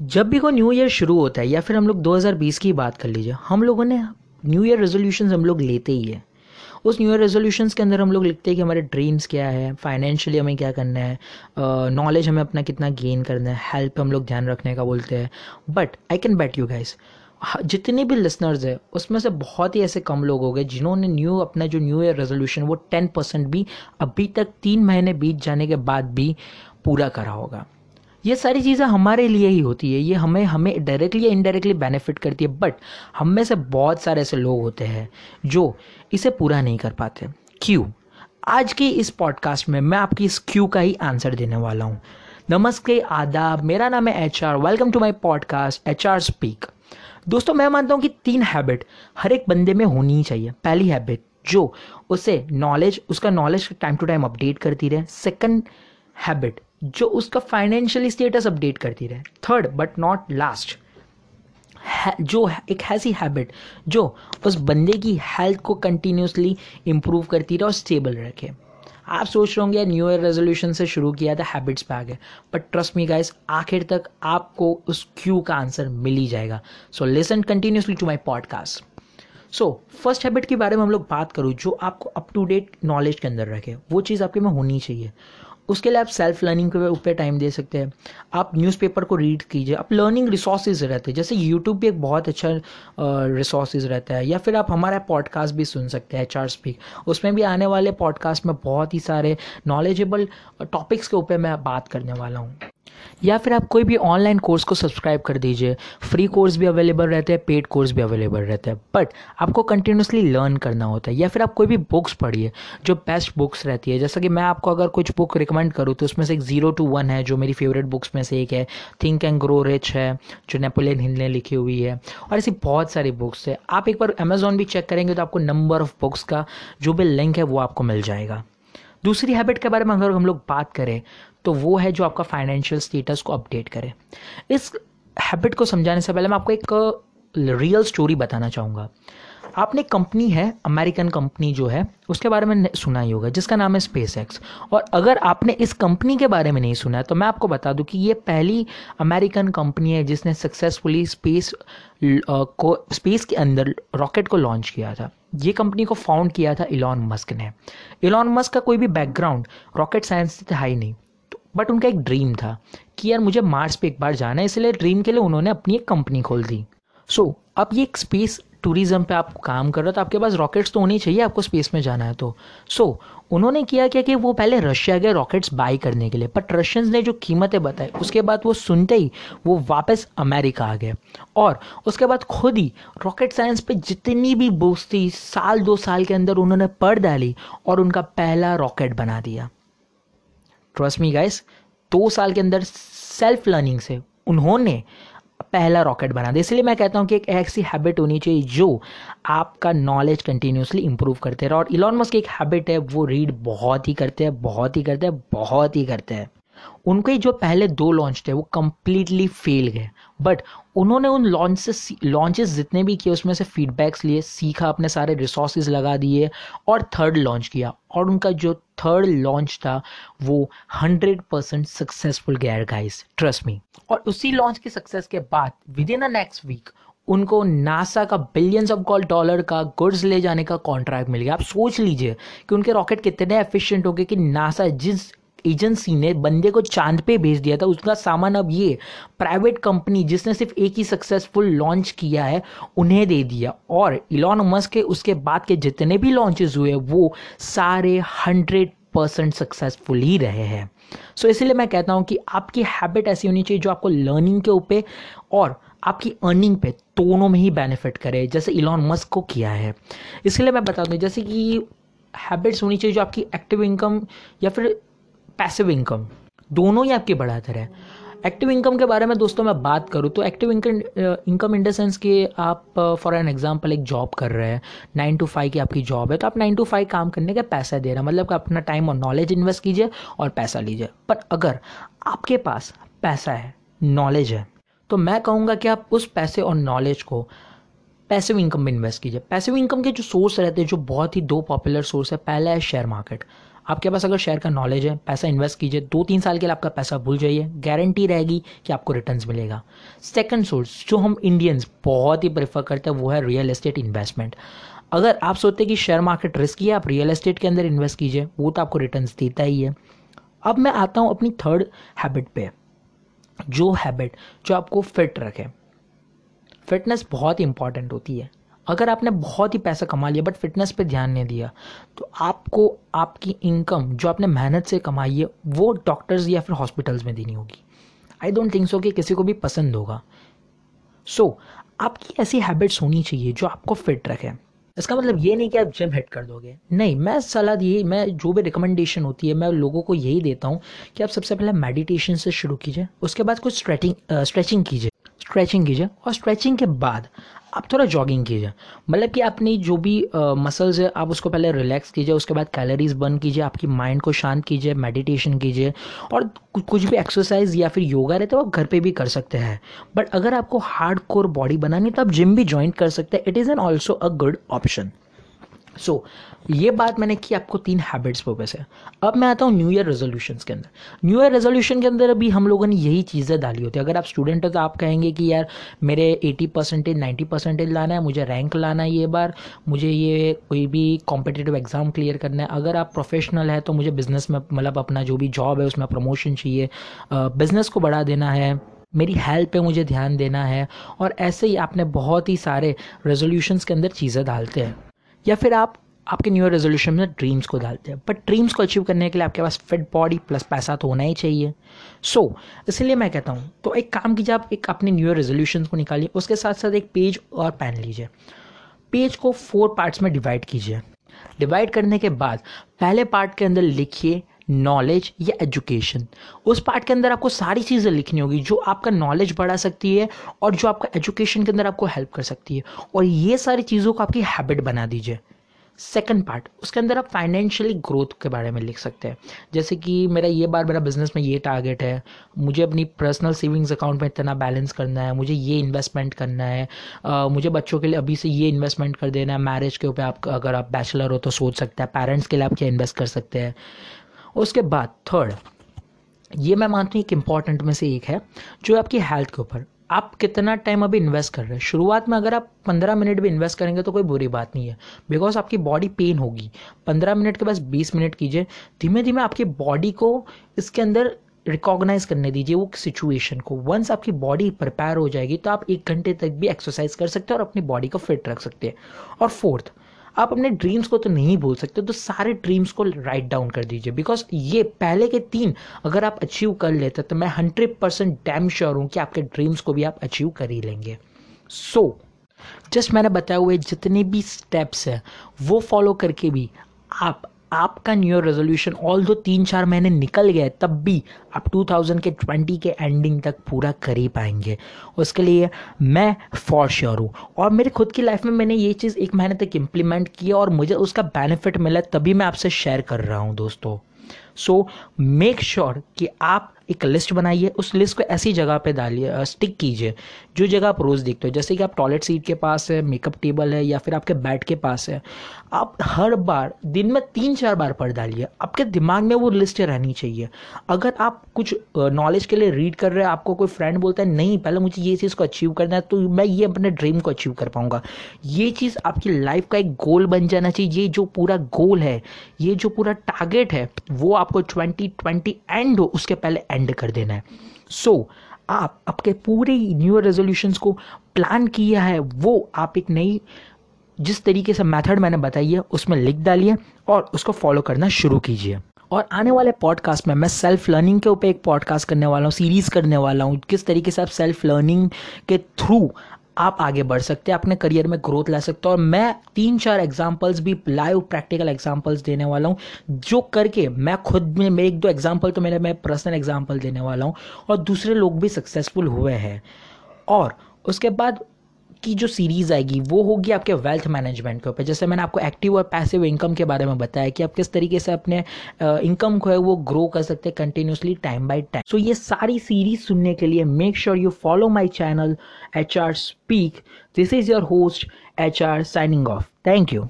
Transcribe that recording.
जब भी कोई न्यू ईयर शुरू होता है या फिर हम लोग 2020 की बात कर लीजिए, हम लोगों ने न्यू ईयर रेजोल्यूशन हम लोग लेते ही है। उस न्यू ईयर रेजोल्यूशंस के अंदर हम लोग लिखते हैं कि हमारे ड्रीम्स क्या है फाइनेंशियली हमें क्या करना है नॉलेज हमें अपना कितना गेन करना है हेल्प हम लोग ध्यान रखने का बोलते हैं। But I can bet you guys जितने भी लिसनर्स है, उसमें से बहुत ही ऐसे कम लोग हो गए जिन्होंने न्यू अपना जो न्यू ईयर रेजोल्यूशन वो टेन परसेंट भी अभी तक तीन महीने बीत जाने के बाद भी पूरा करा होगा। ये सारी चीज़ें हमारे लिए ही होती है। ये हमें हमें डायरेक्टली या इनडायरेक्टली बेनिफिट करती है। बट हम में से बहुत सारे ऐसे लोग होते हैं जो इसे पूरा नहीं कर पाते। क्यों आज की इस पॉडकास्ट में मैं आपकी इस क्यू का ही आंसर देने वाला हूँ। नमस्ते, आदाब, मेरा नाम है H R welcome to my podcast H R speak दोस्तों, मैं मानता हूँ कि तीन हैबिट हर एक बंदे में होनी ही चाहिए। पहली हैबिट जो उसे नॉलेज उसका knowledge time to time update करती रहे। सेकंड हैबिट जो उसका फाइनेंशियली स्टेटस अपडेट करती रहे। थर्ड बट नॉट लास्ट जो एक ऐसी हैबिट जो उस बंदे की हेल्थ को कंटिन्यूसली इम्प्रूव करती रहे और स्टेबल रखे। आप सोच रहे होंगे न्यू ईयर रेजोल्यूशन से शुरू किया था हैबिट्स पे आ गए। बट ट्रस्ट मी गाइस आखिर तक आपको उस क्यू का आंसर मिल ही जाएगा। So listen continuously to my podcast so first habit के बारे में हम लोग बात करूँ, जो आपको अप टू डेट नॉलेज के अंदर रखे। वो चीज़ आपके में होनी चाहिए। उसके लिए आप सेल्फ लर्निंग के ऊपर टाइम दे सकते हैं। आप न्यूज़पेपर को रीड कीजिए। आप लर्निंग रिसोर्सेज रहते हैं। जैसे यूट्यूब भी एक बहुत अच्छा रिसोर्सेज रहता है। या फिर आप हमारा पॉडकास्ट भी सुन सकते हैं एच आर स्पीक उसमें भी आने वाले पॉडकास्ट में बहुत ही सारे नॉलेजेबल टॉपिक्स के ऊपर मैं बात करने वाला हूँ। या फिर आप कोई भी ऑनलाइन कोर्स को सब्सक्राइब कर दीजिए। फ्री कोर्स भी अवेलेबल रहते हैं पेड कोर्स भी अवेलेबल रहते हैं। बट आपको कंटिन्यूसली लर्न करना होता है। या फिर आप कोई भी बुक्स पढ़िए, जो बेस्ट बुक्स रहती है। जैसा कि मैं आपको अगर कुछ बुक रिकमेंड करूँ तो उसमें से एक ज़ीरो टू वन है, जो मेरी फेवरेट बुक्स में से एक है। थिंक एंड ग्रो रिच है, जो नेपोलियन हिल ने लिखी हुई है। और ऐसी बहुत सारी बुक्स है। आप एक बार अमेजोन भी चेक करेंगे तो आपको नंबर ऑफ़ बुक्स का जो भी लिंक है, वो आपको मिल जाएगा। दूसरी हैबिट के बारे में अगर हम लोग बात करें तो वो है जो आपका फाइनेंशियल स्टेटस को अपडेट करे। इस हैबिट को समझाने से पहले मैं आपको एक रियल स्टोरी बताना चाहूँगा। आपने कंपनी है अमेरिकन कंपनी जो है, उसके बारे में सुना ही होगा, जिसका नाम है स्पेस एक्स और अगर आपने इस कंपनी के बारे में नहीं सुना है तो मैं आपको बता दूँ कि ये पहली अमेरिकन कंपनी है जिसने सक्सेसफुली स्पेस को स्पेस के अंदर रॉकेट को लॉन्च किया था। ये कंपनी को फाउंड किया था इलॉन मस्क ने। इलॉन मस्क का कोई भी बैकग्राउंड रॉकेट साइंस से था ही नहीं बट उनका एक ड्रीम था कि यार मुझे मार्स पे एक बार जाना है इसलिए ड्रीम के लिए उन्होंने अपनी एक कंपनी खोल दी। सो so, अब ये एक स्पेस टूरिज़्म पे आप काम कर रहे हो तो आपके पास रॉकेट्स तो होने चाहिए आपको स्पेस में जाना है तो। सो so, उन्होंने किया क्या कि वो पहले रशिया गए रॉकेट्स बाई करने के लिए बट रशियंस ने जो कीमतें बताई उसके बाद वो सुनते ही वो वापस अमेरिका आ गए। और उसके बाद खुद ही रॉकेट साइंस पे जितनी भी बुक्स थी साल दो साल के अंदर उन्होंने पढ़ डाली और उनका पहला रॉकेट बना दिया। ट्रस्ट मी गाइस दो साल के अंदर सेल्फ लर्निंग से उन्होंने पहला रॉकेट बना दे। इसलिए मैं कहता हूँ कि एक ऐसी हैबिट होनी चाहिए जो आपका नॉलेज कंटिन्यूसली इंप्रूव करते रहे। और इलॉन मस्क की एक हैबिट है, वो रीड बहुत ही करते हैं, बहुत ही करते हैं, बहुत ही करते हैं। उनके जो पहले दो लॉन्च थे, वो कंप्लीटली फेल गए। बट उन्होंने उन लॉन्चेस लॉन्चेस जितने भी किए, उसमें से फीडबैक्स लिए, सीखा, अपने सारे रिसोर्सेज लगा दिए, और थर्ड लॉन्च किया। और उनका जो थर्ड लॉन्च था, वो हंड्रेड परसेंट सक्सेसफुल गया गाइस ट्रस्ट मी और उसी लॉन्च के सक्सेस के बाद within the next week उनको नासा का बिलियंस ऑफ़ डॉलर का गुड्स ले जाने का कॉन्ट्रैक्ट मिल गया। आप सोच लीजिए कि उनके रॉकेट कितने एफिशिएंट हो गए कि नासा जिस एजेंसी ने बंदे को चाँद पे भेज दिया था। उसका सामान अब ये प्राइवेट कंपनी जिसने सिर्फ़ एक ही सक्सेसफुल लॉन्च किया है उन्हें दे दिया। और इलॉन मस्क के उसके बाद के जितने भी लॉन्चेस हुए वो सारे हंड्रेड परसेंट सक्सेसफुल ही रहे हैं। सो so, इसीलिए मैं कहता हूँ कि आपकी हैबिट ऐसी होनी चाहिए जो आपको लर्निंग के ऊपर और आपकी अर्निंग पे दोनों में ही बेनिफिट करे जैसे इलॉन मस्क को किया है। इसलिए मैं बता दूँ जैसे कि हैबिट्स होनी चाहिए जो आपकी एक्टिव इनकम या फिर पैसिव इनकम, दोनों ही आपके बढ़ाते रहे। एक्टिव इनकम के बारे में दोस्तों मैं बात करूँ तो active income income in the sense कि आप फॉर एन एग्जांपल एक जॉब कर रहे हैं नाइन टू फाइव की आपकी जॉब है तो आप नाइन टू फाइव काम करने का पैसा दे रहे हैं मतलब कि अपना टाइम और नॉलेज इन्वेस्ट कीजिए और पैसा लीजिए। पर अगर आपके पास पैसा है नॉलेज है तो मैं कहूँगा कि आप उस पैसे और नॉलेज को पैसिव इनकम में इन्वेस्ट कीजिए। पैसिव इनकम के जो सोर्स रहते हैं, जो बहुत ही दो पॉपुलर सोर्स है, पहला है शेयर मार्केट आपके पास अगर शेयर का नॉलेज है, पैसा इन्वेस्ट कीजिए दो तीन साल के लिए आपका पैसा भूल जाइए गारंटी रहेगी कि आपको रिटर्न मिलेगा। सेकंड सोर्स जो हम इंडियंस बहुत ही प्रेफर करते हैं, वो है रियल एस्टेट इन्वेस्टमेंट अगर आप सोचते हैं कि शेयर मार्केट रिस्क है, आप रियल एस्टेट के अंदर इन्वेस्ट कीजिए, वो तो आपको रिटर्न देता ही है। अब मैं आता हूँ अपनी थर्ड हैबिट पे, जो हैबिट जो आपको फिट रखे। फिटनेस बहुत इंपॉर्टेंट होती है। अगर आपने बहुत ही पैसा कमा लिया बट फिटनेस पे ध्यान नहीं दिया तो आपको आपकी इनकम जो आपने मेहनत से कमाई है वो डॉक्टर्स या फिर हॉस्पिटल्स में देनी होगी। आई डोंट थिंक सो कि किसी को भी पसंद होगा। सो so, आपकी ऐसी हैबिट्स होनी चाहिए जो आपको फिट रखे। इसका मतलब ये नहीं कि आप जिम हिट कर दोगे। नहीं मैं सलाह दी मैं जो भी रिकमेंडेशन होती है मैं लोगों को यही देता हूँ कि आप सबसे पहले मेडिटेशन से शुरू कीजिए उसके बाद कुछ स्ट्रेचिंग स्ट्रेचिंग कीजिए। स्ट्रेचिंग कीजिए और स्ट्रेचिंग के बाद आप थोड़ा जॉगिंग कीजिए। मतलब कि अपनी जो भी मसल्स है, आप उसको पहले रिलैक्स कीजिए, उसके बाद कैलोरीज बर्न कीजिए, आपकी माइंड को शांत कीजिए मेडिटेशन कीजिए और कुछ भी एक्सरसाइज या फिर योगा रहते हो आप घर पे भी कर सकते हैं। बट अगर आपको हार्ड कोर बॉडी बनानी तो आप जिम भी ज्वाइन कर सकते हैं। It is an also a good option so ये बात मैंने की आपको तीन हैबिट्स पे से अब मैं आता हूँ न्यू ईयर रेजोल्यूशन के अंदर। न्यू ईयर रेजोल्यूशन के अंदर अभी हम लोगों ने यही चीज़ें डाली होती है। अगर आप स्टूडेंट हो तो आप कहेंगे कि यार, मेरे एटी परसेंटेज नाइन्टी परसेंटेज लाना है, मुझे रैंक लाना है ये बार, मुझे ये कोई भी कॉम्पिटेटिव एग्ज़ाम क्लियर करना है। अगर आप प्रोफेशनल है तो मुझे बिज़नेस में मतलब अपना जो भी जॉब है, उसमें प्रमोशन चाहिए। बिज़नेस को बढ़ा देना है। मेरी हेल्थ पे मुझे ध्यान देना है। और ऐसे ही आपने बहुत ही सारे रेजोल्यूशंस के अंदर चीज़ें डालते हैं। या फिर आप आपके न्यू ईयर रेजोल्यूशन में ड्रीम्स को डालते हैं। बट ड्रीम्स को अचीव करने के लिए आपके पास फिट बॉडी प्लस पैसा तो होना ही चाहिए। सो so, इसलिए मैं कहता हूँ तो एक काम कीजिए आप एक अपने न्यू ईयर रेजोल्यूशन को निकालिए उसके साथ साथ एक पेज और पेन लीजिए। पेज को फोर पार्ट्स में डिवाइड कीजिए। डिवाइड करने के बाद पहले पार्ट के अंदर लिखिए नॉलेज या एजुकेशन उस पार्ट के अंदर आपको सारी चीज़ें लिखनी होगी जो आपका नॉलेज बढ़ा सकती है और जो आपका एजुकेशन के अंदर आपको हेल्प कर सकती है। और ये सारी चीज़ों को आपकी हैबिट बना दीजिए। सेकंड पार्ट उसके अंदर आप फाइनेंशियली ग्रोथ के बारे में लिख सकते हैं। जैसे कि मेरा ये बार मेरा बिज़नेस में ये टारगेट है मुझे अपनी पर्सनल सेविंग्स अकाउंट में इतना बैलेंस करना है मुझे ये इन्वेस्टमेंट करना है आ, मुझे बच्चों के लिए अभी से ये इन्वेस्टमेंट कर देना है मैरिज के ऊपर आप अगर आप बैचलर हो तो सोच सकते हैं पेरेंट्स के लिए आप क्या इन्वेस्ट कर सकते हैं। उसके बाद थर्ड ये मैं मानती हूँ एक इंपॉर्टेंट में से एक है जो आपकी हेल्थ के ऊपर। आप कितना टाइम अभी इन्वेस्ट कर रहे हैं? शुरुआत में अगर आप पंद्रह मिनट भी इन्वेस्ट करेंगे तो कोई बुरी बात नहीं है। बिकॉज़ आपकी बॉडी पेन होगी। पंद्रह मिनट के पास बीस मिनट कीजिए। धीमे धीमे आपकी बॉडी को इसके अंदर रिकॉग्नाइज करने दीजिए वो सिचुएशन को। वंस आपकी बॉडी प्रिपेयर हो जाएगी तो आप एक घंटे तक भी एक्सरसाइज कर सकते हैं और अपनी बॉडी को फिट रख सकते हैं। और फोर्थ आप अपने ड्रीम्स को तो नहीं भूल सकते तो सारे ड्रीम्स को राइट डाउन कर दीजिए। बिकॉज़ ये पहले के तीन अगर आप अचीव कर लेते तो मैं हंड्रेड परसेंट डैम श्योर हूँ कि आपके ड्रीम्स को भी आप अचीव कर ही लेंगे। सो so, जस्ट मैंने बताए हुए जितने भी स्टेप्स हैं वो फॉलो करके भी आप आपका न्यू ईयर रेजोल्यूशन ऑल दो तीन चार महीने निकल गए, तब भी आप 2000 के 20 के एंडिंग तक पूरा कर ही पाएँगे। उसके लिए मैं फॉर श्योर हूँ। और मेरे खुद की लाइफ में मैंने ये चीज़ एक महीने तक इम्प्लीमेंट किया और मुझे उसका बेनिफिट मिला तभी मैं आपसे शेयर कर रहा हूँ दोस्तों। सो मेक श्योर कि आप एक लिस्ट बनाइए, उस लिस्ट को ऐसी जगह पे डालिए स्टिक कीजिए, जो जगह आप रोज़ देखते हो। जैसे कि आप टॉयलेट सीट के पास है मेकअप टेबल है, या फिर आपके बेड के पास है। आप हर बार दिन में तीन चार बार पढ़ डालिए। आपके दिमाग में वो लिस्ट रहनी चाहिए। अगर आप कुछ नॉलेज के लिए रीड कर रहे हैं आपको कोई फ्रेंड बोलता है नहीं पहले मुझे ये चीज़ को अचीव करना है तो मैं ये अपने ड्रीम को अचीव कर पाऊँगा। ये चीज़ आपकी लाइफ का एक गोल बन जाना चाहिए। ये जो पूरा गोल है ये जो पूरा टारगेट है वो आपको ट्वेंटी ट्वेंटी एंड हो उसके पहले एंड कर देना है। सो so, आप आपके पूरे न्यू रेजोल्यूशंस को प्लान किया है वो आप एक नई जिस तरीके से मेथड मैंने बताई है, उसमें लिख डालिए और उसको फॉलो करना शुरू कीजिए। और आने वाले पॉडकास्ट में मैं सेल्फ लर्निंग के ऊपर एक पॉडकास्ट करने वाला हूँ सीरीज़ करने वाला हूँ, किस तरीके से आप सेल्फ लर्निंग के थ्रू आप आगे बढ़ सकते हैं, अपने करियर में ग्रोथ ला सकते हो। और मैं तीन चार एग्जांपल्स भी लाइव प्रैक्टिकल एग्जांपल्स देने वाला हूँ, जो करके मैं खुद में, मेरे एक दो एग्जांपल तो मेरे, मैं पर्सनल एग्जांपल देने वाला हूँ और दूसरे लोग भी सक्सेसफुल हुए हैं। और उसके बाद की जो सीरीज़ आएगी, वो होगी आपके वेल्थ मैनेजमेंट के ऊपर। जैसे मैंने आपको एक्टिव और पैसिव इनकम के बारे में बताया कि आप किस तरीके से अपने इनकम को है वो ग्रो कर सकते हैं continuously time by time so ये सारी सीरीज़ सुनने के लिए make sure you follow my channel H R speak this is your host H R signing off thank you